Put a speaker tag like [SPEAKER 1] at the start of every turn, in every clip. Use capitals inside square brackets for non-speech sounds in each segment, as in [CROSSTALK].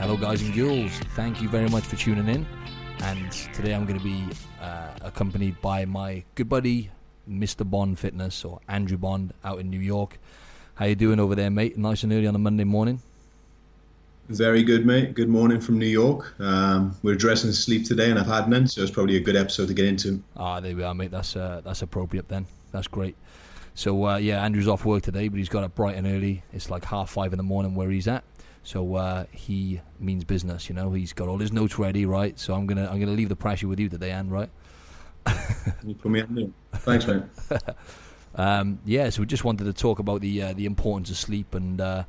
[SPEAKER 1] Hello, guys and girls. Thank you very much for tuning in. And today I'm going to be uh, accompanied by my good buddy, Mr. Bond Fitness, or Andrew Bond, out in New York. How you doing over there, mate? Nice and early on a Monday morning.
[SPEAKER 2] Very good, mate. Good morning from New York. Um, we're addressing sleep today, and I've had none, so it's probably a good episode to get into.
[SPEAKER 1] Ah, there we are, mate. That's uh, that's appropriate then. That's great. So uh, yeah, Andrew's off work today, but he's got up bright and early. It's like half five in the morning where he's at. So uh, he means business, you know. He's got all his notes ready, right? So I'm gonna I'm gonna leave the pressure with you today, Anne, right? [LAUGHS]
[SPEAKER 2] you put me on Thanks, mate. [LAUGHS]
[SPEAKER 1] um, yeah, so we just wanted to talk about the uh, the importance of sleep and uh,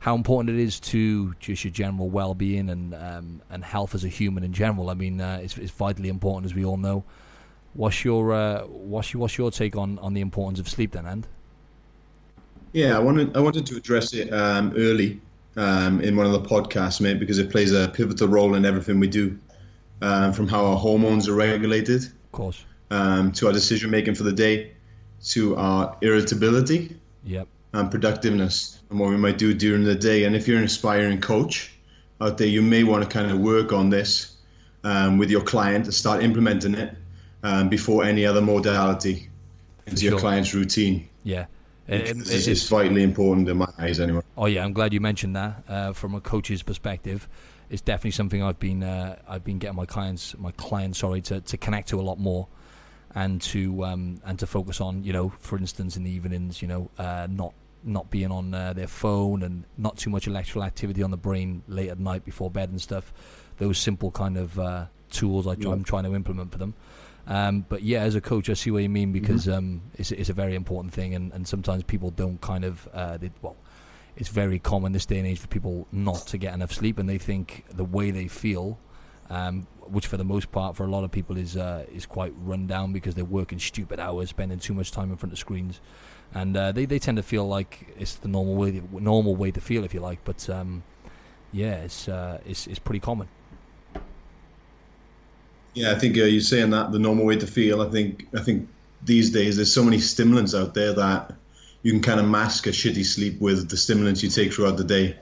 [SPEAKER 1] how important it is to just your general well being and um, and health as a human in general. I mean, uh, it's, it's vitally important, as we all know. What's your uh, what's your, what's your take on, on the importance of sleep, then, And?
[SPEAKER 2] Yeah, I wanted I wanted to address it um, early um, in one of the podcasts, mate, because it plays a pivotal role in everything we do, um, from how our hormones are regulated, of
[SPEAKER 1] course,
[SPEAKER 2] um, to our decision making for the day, to our irritability,
[SPEAKER 1] yep,
[SPEAKER 2] and productiveness, and what we might do during the day. And if you're an aspiring coach out there, you may want to kind of work on this um, with your client to start implementing it um, before any other modality into sure. your client's routine.
[SPEAKER 1] Yeah.
[SPEAKER 2] It, it's, it's, vitally important in my eyes, anyway.
[SPEAKER 1] Oh yeah, I'm glad you mentioned that. Uh, from a coach's perspective, it's definitely something I've been uh, I've been getting my clients my clients sorry to, to connect to a lot more, and to um, and to focus on you know for instance in the evenings you know uh, not not being on uh, their phone and not too much electrical activity on the brain late at night before bed and stuff. Those simple kind of uh, tools I, am trying to implement for them. Um, but yeah, as a coach, I see what you mean because mm-hmm. um, it's, it's, a very important thing, and, and sometimes people don't kind of uh, they, well, it's very common this day and age for people not to get enough sleep, and they think the way they feel, um, which for the most part for a lot of people is uh, is quite run down because they're working stupid hours, spending too much time in front of screens, and uh, they they tend to feel like it's the normal way normal way to feel if you like, but um, yeah, it's uh, it's it's pretty common.
[SPEAKER 2] Yeah, I think uh, you're saying that the normal way to feel. I think I think these days there's so many stimulants out there that you can kind of mask a shitty sleep with the stimulants you take throughout the day,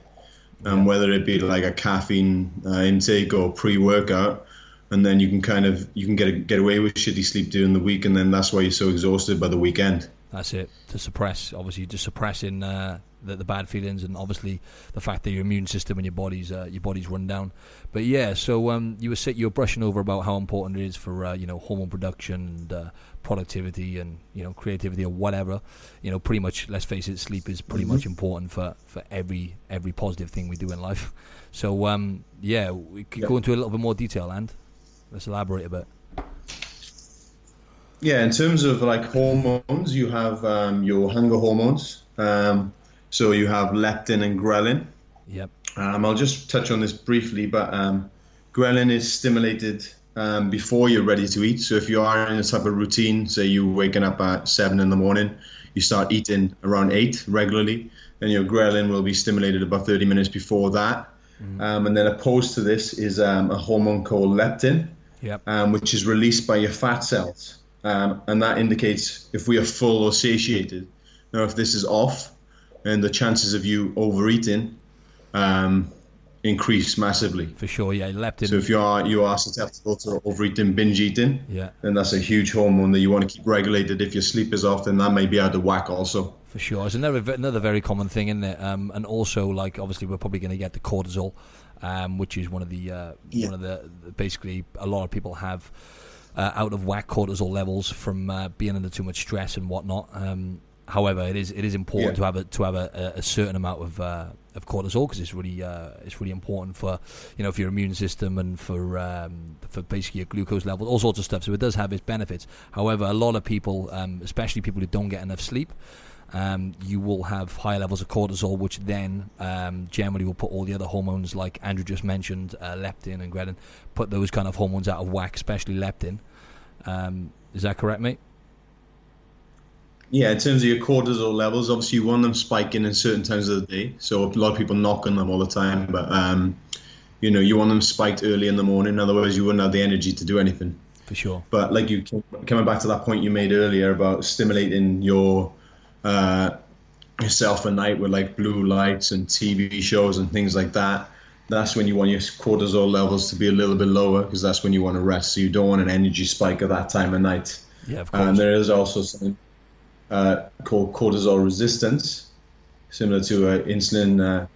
[SPEAKER 2] um, yeah. whether it be like a caffeine uh, intake or pre-workout, and then you can kind of you can get get away with shitty sleep during the week, and then that's why you're so exhausted by the weekend.
[SPEAKER 1] That's it to suppress. Obviously, just suppressing uh, the, the, bad feelings, and obviously the fact that your immune system and your body's uh, your body's run down. But yeah, so um, you were you were brushing over about how important it is for uh, you know hormone production and uh, productivity and you know creativity or whatever. You know, pretty much. Let's face it, sleep is pretty mm-hmm. much important for, for every every positive thing we do in life. So um, yeah, we could go into a little bit more detail and let's elaborate a bit.
[SPEAKER 2] Yeah, in terms of like hormones, you have um, your hunger hormones. Um, so you have leptin and ghrelin.
[SPEAKER 1] Yep.
[SPEAKER 2] Um, I'll just touch on this briefly, but um, ghrelin is stimulated um, before you're ready to eat. So if you are in a type of routine, say you're waking up at seven in the morning, you start eating around eight regularly, then your ghrelin will be stimulated about 30 minutes before that. Mm. Um, and then opposed to this is um, a hormone called leptin,
[SPEAKER 1] yep.
[SPEAKER 2] um, which is released by your fat cells. Um, and that indicates if we are full or satiated. Now, if this is off, and the chances of you overeating um, increase massively.
[SPEAKER 1] For sure, yeah, leptin.
[SPEAKER 2] So if you are you are susceptible to overeating, binge eating,
[SPEAKER 1] yeah,
[SPEAKER 2] then that's a huge hormone that you want to keep regulated. If your sleep is off, then that may be out of whack also.
[SPEAKER 1] For sure, it's another another very common thing, isn't it? Um, and also, like obviously, we're probably going to get the cortisol, um, which is one of the uh, yeah. one of the basically a lot of people have. Uh, out of whack cortisol levels from uh, being under too much stress and whatnot. Um, However, it is it is important yeah. to have a to have a, a certain amount of uh, of cortisol because it's really uh, it's really important for you know for your immune system and for um, for basically your glucose levels, all sorts of stuff. So it does have its benefits. However, a lot of people, um, especially people who don't get enough sleep, um, you will have high levels of cortisol, which then um, generally will put all the other hormones, like Andrew just mentioned, uh, leptin and ghrelin, put those kind of hormones out of whack, especially leptin. Um, is that correct, mate?
[SPEAKER 2] Yeah, in terms of your cortisol levels, obviously you want them spiking in certain times of the day. So a lot of people knock on them all the time, but um, you know you want them spiked early in the morning. Otherwise, you wouldn't have the energy to do anything.
[SPEAKER 1] For sure.
[SPEAKER 2] But like you coming back to that point you made earlier about stimulating your uh, yourself a night with like blue lights and TV shows and things like that. that's when you want your cortisol levels to be a little bit lower because that's when you want to rest. So you don't want an energy spike at that time of night.
[SPEAKER 1] Yeah, of course.
[SPEAKER 2] And there is also something uh, called cortisol resistance, similar to uh, insulin uh,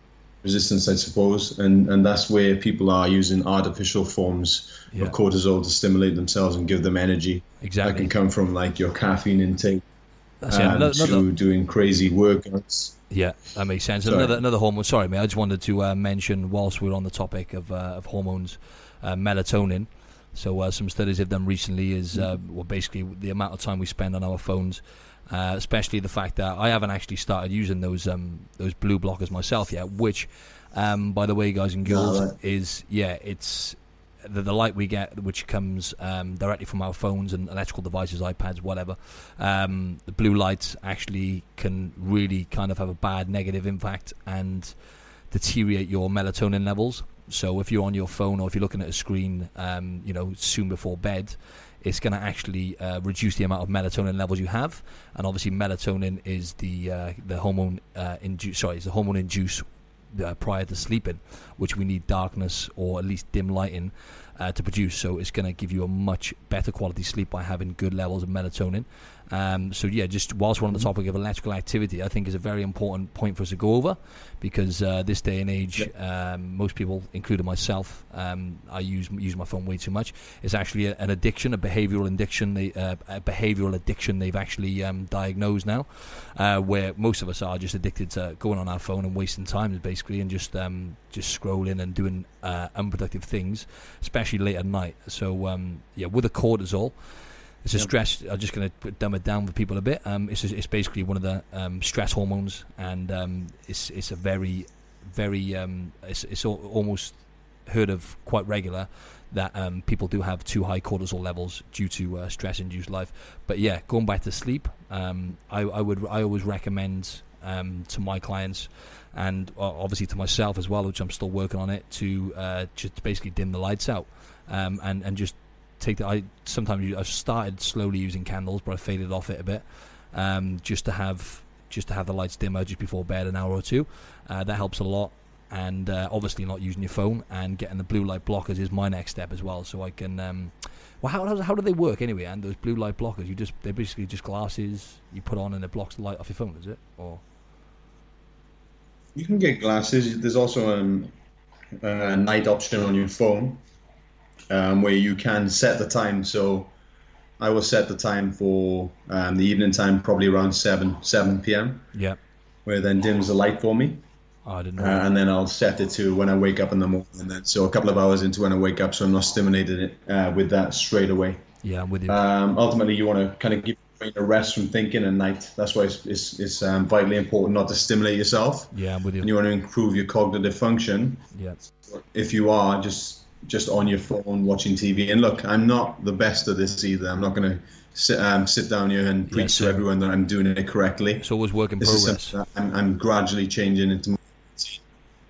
[SPEAKER 2] resistance, I suppose. And, and that's where people are using artificial forms
[SPEAKER 1] Yeah.
[SPEAKER 2] of cortisol to stimulate themselves and give them energy.
[SPEAKER 1] Exactly.
[SPEAKER 2] That can come from like your caffeine intake
[SPEAKER 1] That's it. Another-
[SPEAKER 2] to
[SPEAKER 1] another-
[SPEAKER 2] doing crazy workouts.
[SPEAKER 1] Yeah, that makes sense.
[SPEAKER 2] Sorry.
[SPEAKER 1] Another another hormone. Sorry, mate. I just wanted to uh, mention whilst we're on the topic of uh, of hormones, uh, melatonin. So uh, some studies they've done recently is uh, well basically the amount of time we spend on our phones, uh, especially the fact that I haven't actually started using those um, those blue blockers myself yet. Which, um, by the way, guys and girls,
[SPEAKER 2] right.
[SPEAKER 1] is yeah, it's the, the light we get, which comes um, directly from our phones and electrical devices, iPads, whatever. Um, the blue light actually can really kind of have a bad negative impact and deteriorate your melatonin levels. So if you're on your phone or if you're looking at a screen, um, you know, soon before bed, it's going to actually uh, reduce the amount of melatonin levels you have. And obviously, melatonin is the uh, the hormone uh, induce. Sorry, it's the hormone induced uh, prior to sleeping, which we need darkness or at least dim lighting uh, to produce. So it's going to give you a much better quality sleep by having good levels of melatonin. Um, so yeah, just whilst we're on the topic of electrical activity, I think is a very important point for us to go over because uh, this day and age, um, most people, including myself, um, I use use my phone way too much. It's actually a, an addiction, a behavioural addiction. They, uh, a behavioural addiction they've actually um, diagnosed now, uh, where most of us are just addicted to going on our phone and wasting time, basically, and just um, just scrolling and doing uh, unproductive things, especially late at night. So um, yeah, with the cortisol. It's a
[SPEAKER 2] Yep.
[SPEAKER 1] stress. I'm just going to dumb it down for people a bit. Um, it's it's basically one of the um, stress hormones, and um, it's it's a very, very um, it's it's al- almost heard of quite regular that um, people do have too high cortisol levels due to uh, stress-induced life. But yeah, going back to sleep, um, I, I would I always recommend um, to my clients and obviously to myself as well, which I'm still working on it, to uh, just basically dim the lights out um, and and just take the. I sometimes I've started slowly using candles, but I faded off it a bit, um, just to have just to have the lights dimmer just before bed, an hour or two. Uh, that helps a lot. And uh, obviously, not using your phone and getting the blue light blockers is my next step as well. So I can. Um, well, how, how how do they work anyway? And those blue light blockers, you just they're basically just glasses you put on and it blocks the light off your phone, is it? Or
[SPEAKER 2] You can get glasses. There's also um, a night option on your phone um, where you can set the time. So I will set the time for um, the evening time, probably around 7, 7 p.m.,
[SPEAKER 1] yeah,
[SPEAKER 2] where then dims the light for me.
[SPEAKER 1] oh, I didn't
[SPEAKER 2] Uh,
[SPEAKER 1] know.
[SPEAKER 2] and then I'll set it to when I wake up in the morning. And then, so a couple of hours into when I wake up, so I'm not stimulated uh, with that straight away.
[SPEAKER 1] yeah, I'm with you.
[SPEAKER 2] Um, ultimately, you want to kind of give your brain a rest from thinking at night. That's why it's, it's, it's um, vitally important not to stimulate yourself.
[SPEAKER 1] yeah, I'm with
[SPEAKER 2] And
[SPEAKER 1] you.
[SPEAKER 2] you want to improve your cognitive function.
[SPEAKER 1] Yeah,
[SPEAKER 2] If you are just just on your phone watching TV, and look, I'm not the best at this either. I'm not going to sit, um, sit down here and preach
[SPEAKER 1] same.
[SPEAKER 2] to everyone that I'm doing it correctly.
[SPEAKER 1] it's always work in
[SPEAKER 2] This
[SPEAKER 1] progress.
[SPEAKER 2] I'm, I'm gradually changing into. my.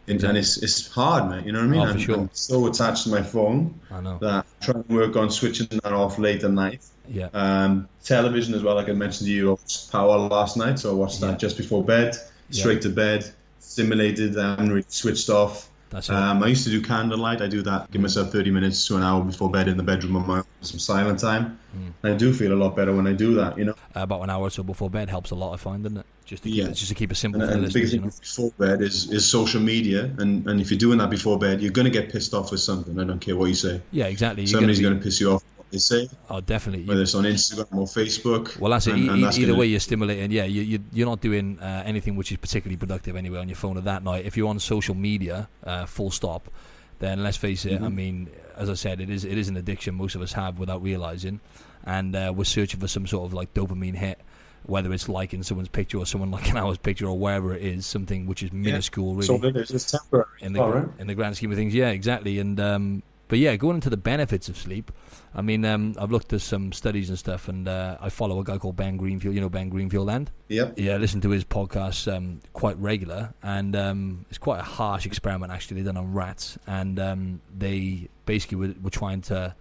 [SPEAKER 2] And, and it's, it's hard, man. You know what I mean?
[SPEAKER 1] Oh,
[SPEAKER 2] I'm,
[SPEAKER 1] sure.
[SPEAKER 2] I'm so attached to my phone
[SPEAKER 1] I know.
[SPEAKER 2] that I try and work on switching that off late at night.
[SPEAKER 1] Yeah,
[SPEAKER 2] Um, television as well, like I mentioned to you, I watched Power last night, so I watched that
[SPEAKER 1] Yeah.
[SPEAKER 2] just before bed,
[SPEAKER 1] Yeah.
[SPEAKER 2] straight to bed, stimulated, and really switched off.
[SPEAKER 1] That's it.
[SPEAKER 2] Um, I used to do candlelight. I do that, give myself 30 minutes to an hour before bed in the bedroom on my own, some silent time.
[SPEAKER 1] Mm.
[SPEAKER 2] I do feel a lot better when I do that, you know.
[SPEAKER 1] Uh, about an hour or so before bed helps a lot. I find, doesn't it? Just to keep
[SPEAKER 2] Yeah.
[SPEAKER 1] it, just to keep it simple
[SPEAKER 2] And, and the biggest thing
[SPEAKER 1] You know?
[SPEAKER 2] before bed is, is social media. And, and if you're doing that before bed, you're going to get pissed off with something. I don't care what you say.
[SPEAKER 1] Yeah, exactly. You're
[SPEAKER 2] Somebody's
[SPEAKER 1] gonna
[SPEAKER 2] going to piss you off they say,
[SPEAKER 1] oh, definitely.
[SPEAKER 2] whether it's on Instagram or Facebook.
[SPEAKER 1] well, that's it.
[SPEAKER 2] and- and that's
[SPEAKER 1] either way, you're stimulating. Yeah, you, you, you're not doing uh, anything which is particularly productive anyway on your phone at that night. If you're on social media, uh, full stop, then let's face it. I
[SPEAKER 2] Mhm.
[SPEAKER 1] mean, as I said, it is it is an addiction most of us have without realizing, and uh, we're searching for some sort of like dopamine hit. Whether it's liking someone's picture or someone [LAUGHS] liking ours picture or wherever it is, something which is minuscule, really.
[SPEAKER 2] So. It's temporary.
[SPEAKER 1] in the gr-
[SPEAKER 2] right.
[SPEAKER 1] in the grand scheme of things. Yeah, exactly. And um, but yeah, going into the benefits of sleep. I mean, um, I've looked at some studies and stuff, and uh, I follow a guy called Ben Greenfield. You know Ben Greenfield, and
[SPEAKER 2] Yep.
[SPEAKER 1] yeah, I listen to his podcast um, quite regular, and um, it's quite a harsh experiment actually They done on rats, and um, they basically were, were trying to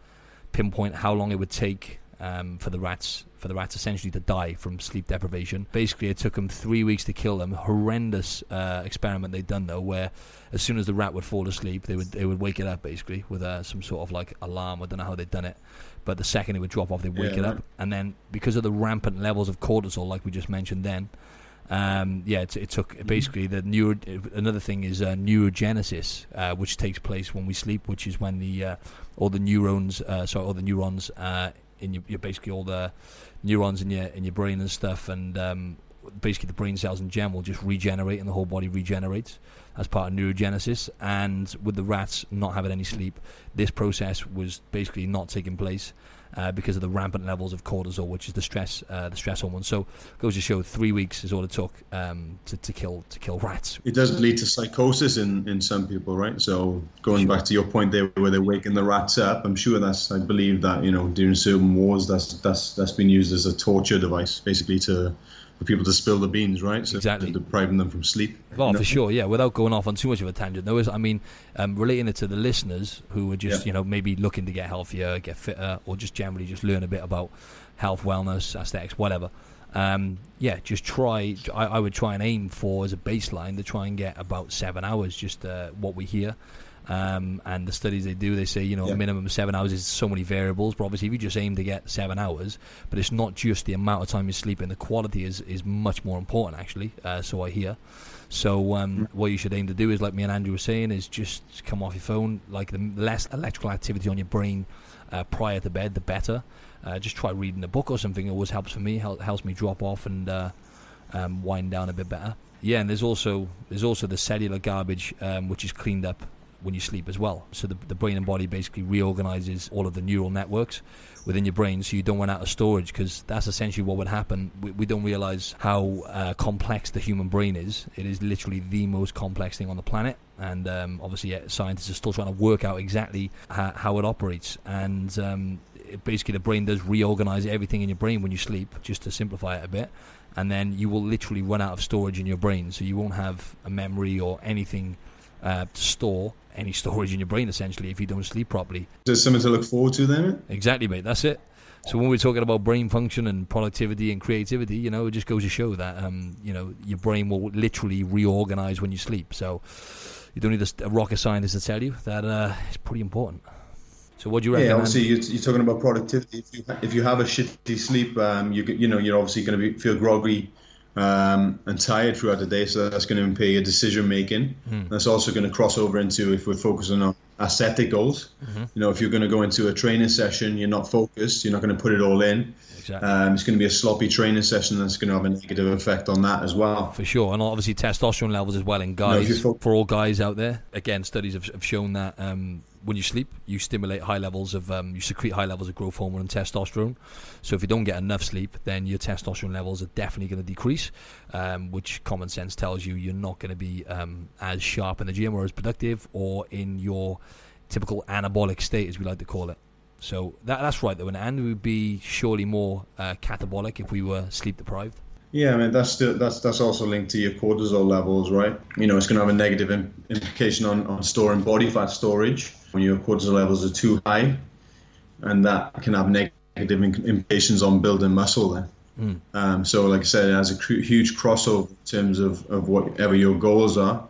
[SPEAKER 1] pinpoint how long it would take um, for the rats for the rats essentially to die from sleep deprivation. Basically, it took them three weeks to kill them. Horrendous uh, experiment they'd done though, where as soon as the rat would fall asleep, they would they would wake it up basically with uh, some sort of like alarm. I don't know how they'd done it, but the second it would drop off, they'd wake
[SPEAKER 2] Yeah,
[SPEAKER 1] it up, and then because of the rampant levels of cortisol, like we just mentioned, then. Um, yeah, it, it took basically the neuro. Another thing is uh, neurogenesis, uh, which takes place when we sleep, which is when the uh, all the neurons, uh, sorry, all the neurons uh, in your, your basically all the neurons in your in your brain and stuff, and um, basically the brain cells in general just regenerate and the whole body regenerates as part of neurogenesis. And with the rats not having any sleep, this process was basically not taking place. Uh, because of the rampant levels of cortisol, which is the stress, uh, the stress hormone. So, goes to show, three weeks is all it took um, to, to kill to kill rats.
[SPEAKER 2] It does lead to psychosis in, in some people, right? So going back to your point there, where they're waking the rats up, I'm sure that's I believe that you know during certain wars, that's that's that's been used as a torture device, basically to for people to spill the beans, right? So
[SPEAKER 1] Exactly.
[SPEAKER 2] depriving them from sleep. Know?
[SPEAKER 1] for sure, yeah. Without going off on too much of a tangent, though, is I mean, um, relating it to the listeners who are just
[SPEAKER 2] Yeah.
[SPEAKER 1] you know maybe looking to get healthier, get fitter, or just generally just learn a bit about health, wellness, aesthetics, whatever. Um, yeah, just try. I, I would try and aim for as a baseline to try and get about seven hours. Just uh, what we hear. Um, and the studies they do, they say you know
[SPEAKER 2] Yeah.
[SPEAKER 1] a minimum of seven hours is so many variables. But obviously, if you just aim to get seven hours, but it's not just the amount of time you sleep in. The quality is is much more important actually. Uh, so I hear. So um, what you should aim to do is, like me and Andrew were saying, is just come off your phone. Like the less electrical activity on your brain uh, prior to bed, the better. Uh, just try reading a book or something. It always helps for me. Hel- helps me drop off and uh, um, wind down a bit better. Yeah, and there's also there's also the cellular garbage um, which is cleaned up when you sleep as well. So the, the brain and body basically reorganizes all of the neural networks within your brain so you don't run out of storage because that's essentially what would happen. We, we don't realize how uh, complex the human brain is. It is literally the most complex thing on the planet. And um, obviously, yeah, scientists are still trying to work out exactly how, how it operates. And um, it, basically, the brain does reorganize everything in your brain when you sleep, just to simplify it a bit. And then you will literally run out of storage in your brain. So you won't have a memory or anything uh, to store any storage in your brain essentially if you don't sleep properly.
[SPEAKER 2] There's something to look forward to then.
[SPEAKER 1] Exactly, mate. That's it. So when we're talking about brain function and productivity and creativity, you know, it just goes to show that um, you know your brain will literally reorganize when you sleep. So you don't need a, rocket scientist to tell you that uh, it's pretty important. So what do you reckon?
[SPEAKER 2] Yeah, obviously you're, you're talking about productivity. If you if you have a shitty sleep, um, you you know you're obviously going to be feel groggy um, and tired throughout the day, so that's going to impair your decision making.
[SPEAKER 1] Hmm.
[SPEAKER 2] That's also going to cross over into if we're focusing on aesthetic goals.
[SPEAKER 1] Mm-hmm.
[SPEAKER 2] You know, if you're going to go into a training session, you're not focused. You're not going to put it all in.
[SPEAKER 1] Exactly.
[SPEAKER 2] Um, it's going to be a sloppy training session that's going to have a negative effect on that as well.
[SPEAKER 1] For sure, and obviously testosterone levels as well in guys.
[SPEAKER 2] you
[SPEAKER 1] for all guys out there, again, studies have, have shown that um, when you sleep, you stimulate high levels of, um, you secrete high levels of growth hormone and testosterone. So if you don't get enough sleep, then your testosterone levels are definitely going to decrease, um, which common sense tells you you're not going to be um, as sharp in the gym or as productive or in your typical anabolic state, as we like to call it. So that, that's right, though, and and we would be surely more uh, catabolic if we were sleep deprived.
[SPEAKER 2] Yeah, I mean that's still, that's that's also linked to your cortisol levels, right? You know, it's going to have a negative implication on, on storing body fat storage when your cortisol levels are too high, and that can have negative implications on building muscle. Then,
[SPEAKER 1] Mm.
[SPEAKER 2] um, so like I said, it has a huge crossover in terms of, of whatever your goals are,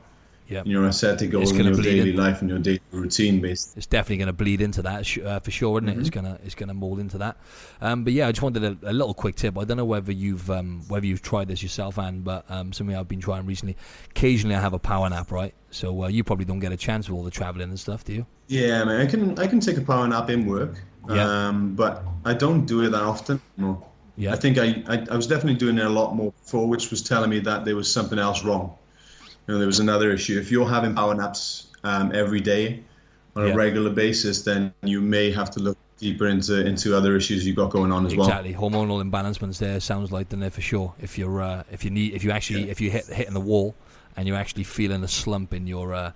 [SPEAKER 1] Yeah.
[SPEAKER 2] your aesthetic goals in your daily
[SPEAKER 1] in.
[SPEAKER 2] life and your daily routine, basically.
[SPEAKER 1] it's definitely going to bleed into that uh, for sure, isn't it?
[SPEAKER 2] Mm-hmm.
[SPEAKER 1] It's gonna it's gonna mold into that. Um, but yeah, I just wanted a, a little quick tip. I don't know whether you've um, whether you've tried this yourself, Anne, but um, something I've been trying recently. Occasionally, I have a power nap, right? So uh, you probably don't get a chance with all the traveling and stuff, do you?
[SPEAKER 2] Yeah, man, I can I can take a power nap in work,
[SPEAKER 1] Yeah.
[SPEAKER 2] um, but I don't do it that often. No.
[SPEAKER 1] Yeah.
[SPEAKER 2] I think I, I, I was definitely doing it a lot more before, which was telling me that there was something else wrong. You know, there was another issue. If you're having power naps um, every day on
[SPEAKER 1] Yeah.
[SPEAKER 2] a regular basis, then you may have to look deeper into into other issues you've got going on as well.
[SPEAKER 1] Exactly, hormonal imbalancements there sounds like them there for sure. If you're uh, if you need if you actually
[SPEAKER 2] Yeah.
[SPEAKER 1] if you hit hitting the wall and you're actually feeling a slump in your uh,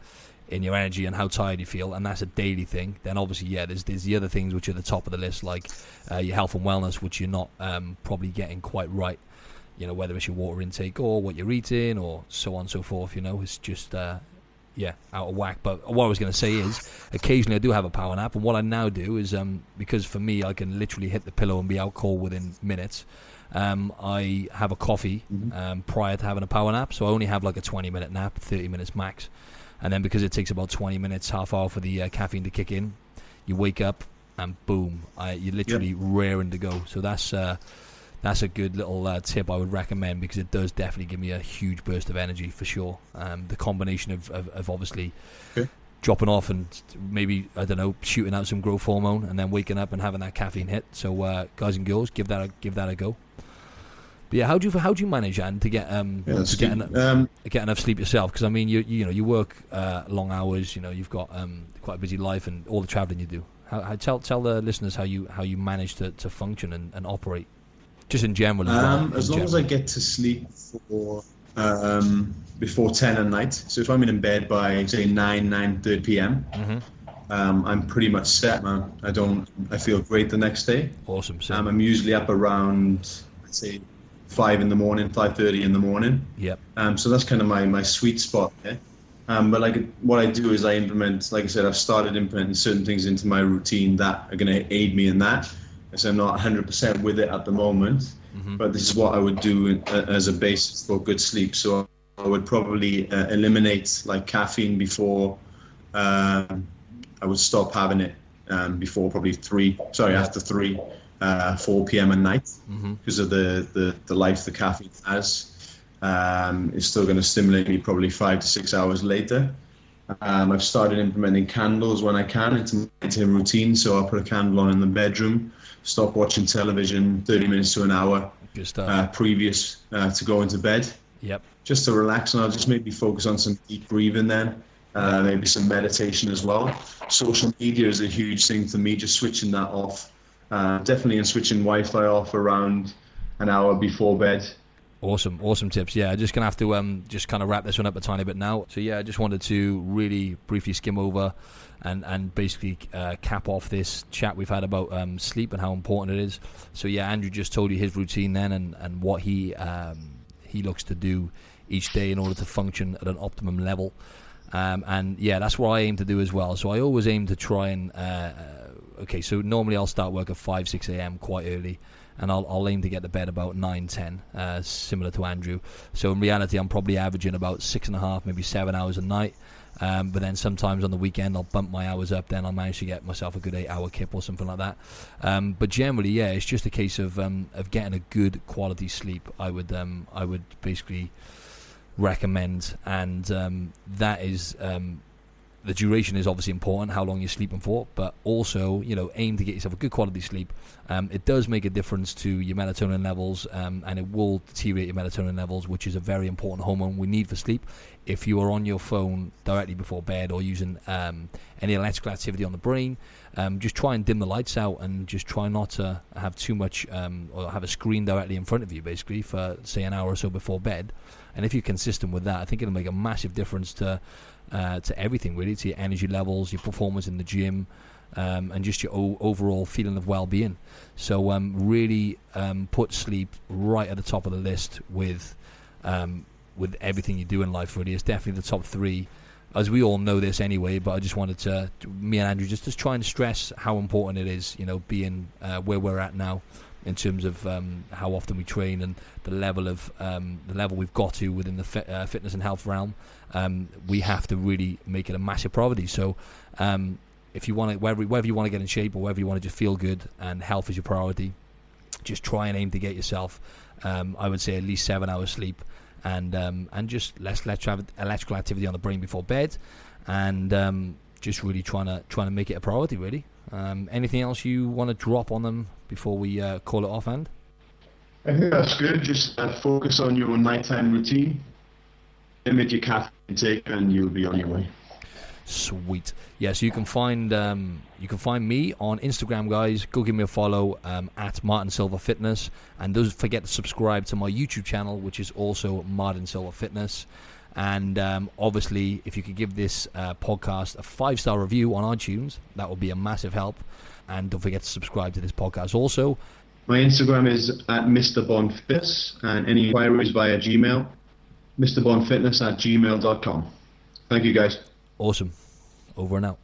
[SPEAKER 1] in your energy and how tired you feel, and that's a daily thing, then obviously yeah, there's there's the other things which are the top of the list like uh, your health and wellness, which you're not um, probably getting quite right. You know whether it's your water intake or what you're eating or so on and so forth. You know it's just uh, yeah, out of whack. But what I was going to say is, occasionally I do have a power nap, and what I now do is, um, because for me, I can literally hit the pillow and be out cold within minutes. Um, I have a coffee
[SPEAKER 2] Mhm.
[SPEAKER 1] um, prior to having a power nap, so I only have like a 20 minute nap, 30 minutes max, and then because it takes about 20 minutes, half hour for the uh, caffeine to kick in, you wake up and boom, I, you're literally raring to go. So that's uh, that's a good little uh, tip I would recommend because it does definitely give me a huge burst of energy for sure. Um, the combination of, of, of obviously
[SPEAKER 2] Okay.
[SPEAKER 1] dropping off and maybe I don't know shooting out some growth hormone and then waking up and having that caffeine hit. So uh, guys and girls, give that a, give that a go. But yeah, how do you how do you manage and to get um
[SPEAKER 2] Yeah,
[SPEAKER 1] to get, en-
[SPEAKER 2] Um,
[SPEAKER 1] get enough sleep yourself? Because I mean you you know you work uh, long hours. You know you've got um, quite a busy life and all the traveling you do. How, how tell tell the listeners how you how you manage to, to function and, and operate, just in general. As, well,
[SPEAKER 2] Um, as long as I get to sleep for um, before ten at night. So if I'm in bed by say nine nine thirty p.m.,
[SPEAKER 1] Mhm.
[SPEAKER 2] um, I'm pretty much set, man. I don't. I feel great the next day.
[SPEAKER 1] awesome. So
[SPEAKER 2] Um, I'm usually up around I'd say five in the morning, five thirty in the morning.
[SPEAKER 1] yep.
[SPEAKER 2] Um, so that's kind of my, my sweet spot there. Um, but like what I do is I implement, like I said, I've started implementing certain things into my routine that are going to aid me in that. So I'm not 100% with it at the moment,
[SPEAKER 1] Mhm.
[SPEAKER 2] but this is what I would do uh, as a basis for good sleep. So I would probably uh, eliminate like caffeine before um, I would stop having it um, before probably three, sorry, after three, uh, 4 p.m. at night
[SPEAKER 1] hmm
[SPEAKER 2] because of the, the, the life the caffeine has. Um, it's still going to stimulate me probably five to six hours later. Um, I've started implementing candles when I can into my routine. So I'll put a candle on in the bedroom, stop watching television 30 minutes to an hour uh, previous uh, to going to bed,
[SPEAKER 1] yep.
[SPEAKER 2] just to relax. And I'll just maybe focus on some deep breathing then, uh, maybe some meditation as well. Social media is a huge thing for me, just switching that off. Uh, definitely in switching Wi-Fi off around an hour before bed.
[SPEAKER 1] Awesome, awesome tips. Yeah, just gonna have to um just kind of wrap this one up a tiny bit now. So yeah, I just wanted to really briefly skim over and and basically uh, cap off this chat we've had about um, sleep and how important it is. So yeah, Andrew just told you his routine then and and what he um, he looks to do each day in order to function at an optimum level. Um, and yeah, that's what I aim to do as well. So I always aim to try and uh, uh, okay. So normally I'll start work at five six a.m. quite early and I'll, I'll aim to get to bed about 9, 10, uh, similar to Andrew. So in reality, I'm probably averaging about six and a half, maybe seven hours a night. Um, but then sometimes on the weekend, I'll bump my hours up. Then I'll manage to get myself a good eight-hour kip or something like that. Um, but generally, yeah, it's just a case of um, of getting a good quality sleep. I would um, I would basically recommend, and um, that is um, the duration is obviously important, how long you're sleeping for, but also, you know, aim to get yourself a good quality sleep. Um, it does make a difference to your melatonin levels, um, and it will deteriorate your melatonin levels, which is a very important hormone we need for sleep. If you are on your phone directly before bed or using um, any electrical activity on the brain, um, just try and dim the lights out and just try not to have too much um, or have a screen directly in front of you, basically, for say an hour or so before bed. And if you're consistent with that, I think it'll make a massive difference to uh, to everything really, to your energy levels, your performance in the gym, um, and just your o- overall feeling of well-being. So um, really um, put sleep right at the top of the list with um, with everything you do in life. Really, it's definitely the top three. As we all know this anyway, but I just wanted to, me and Andrew, just just try and stress how important it is. You know, being uh, where we're at now in terms of um, how often we train and the level of um, the level we've got to within the uh, fitness and health realm. Um, we have to really make it a massive priority. So, um, if you want to, whether, you want to get in shape or whether you want to just feel good and health is your priority, just try and aim to get yourself, um, I would say, at least seven hours sleep, and um, and just less electrical electrical activity on the brain before bed, and just really trying to trying to make it a priority. Really. Um, anything else you want to drop on them before we uh, call it off, and?
[SPEAKER 2] I think that's good. Just uh, focus on your nighttime routine, limit your caffeine intake, and you'll be on your way.
[SPEAKER 1] Sweet. Yeah, so you can find um, you can find me on Instagram, guys. Go give me a follow um, at Martin Silver Fitness, and don't forget to subscribe to my YouTube channel, which is also Martin Silver Fitness. And um, obviously, if you could give this uh, podcast a five star review on iTunes, that would be a massive help. And don't forget to subscribe to this podcast also.
[SPEAKER 2] My Instagram is at Mr. Bond Fitness, and any inquiries via Gmail, mrbondfitness at gmail.com. Thank you, guys.
[SPEAKER 1] Awesome. Over and out.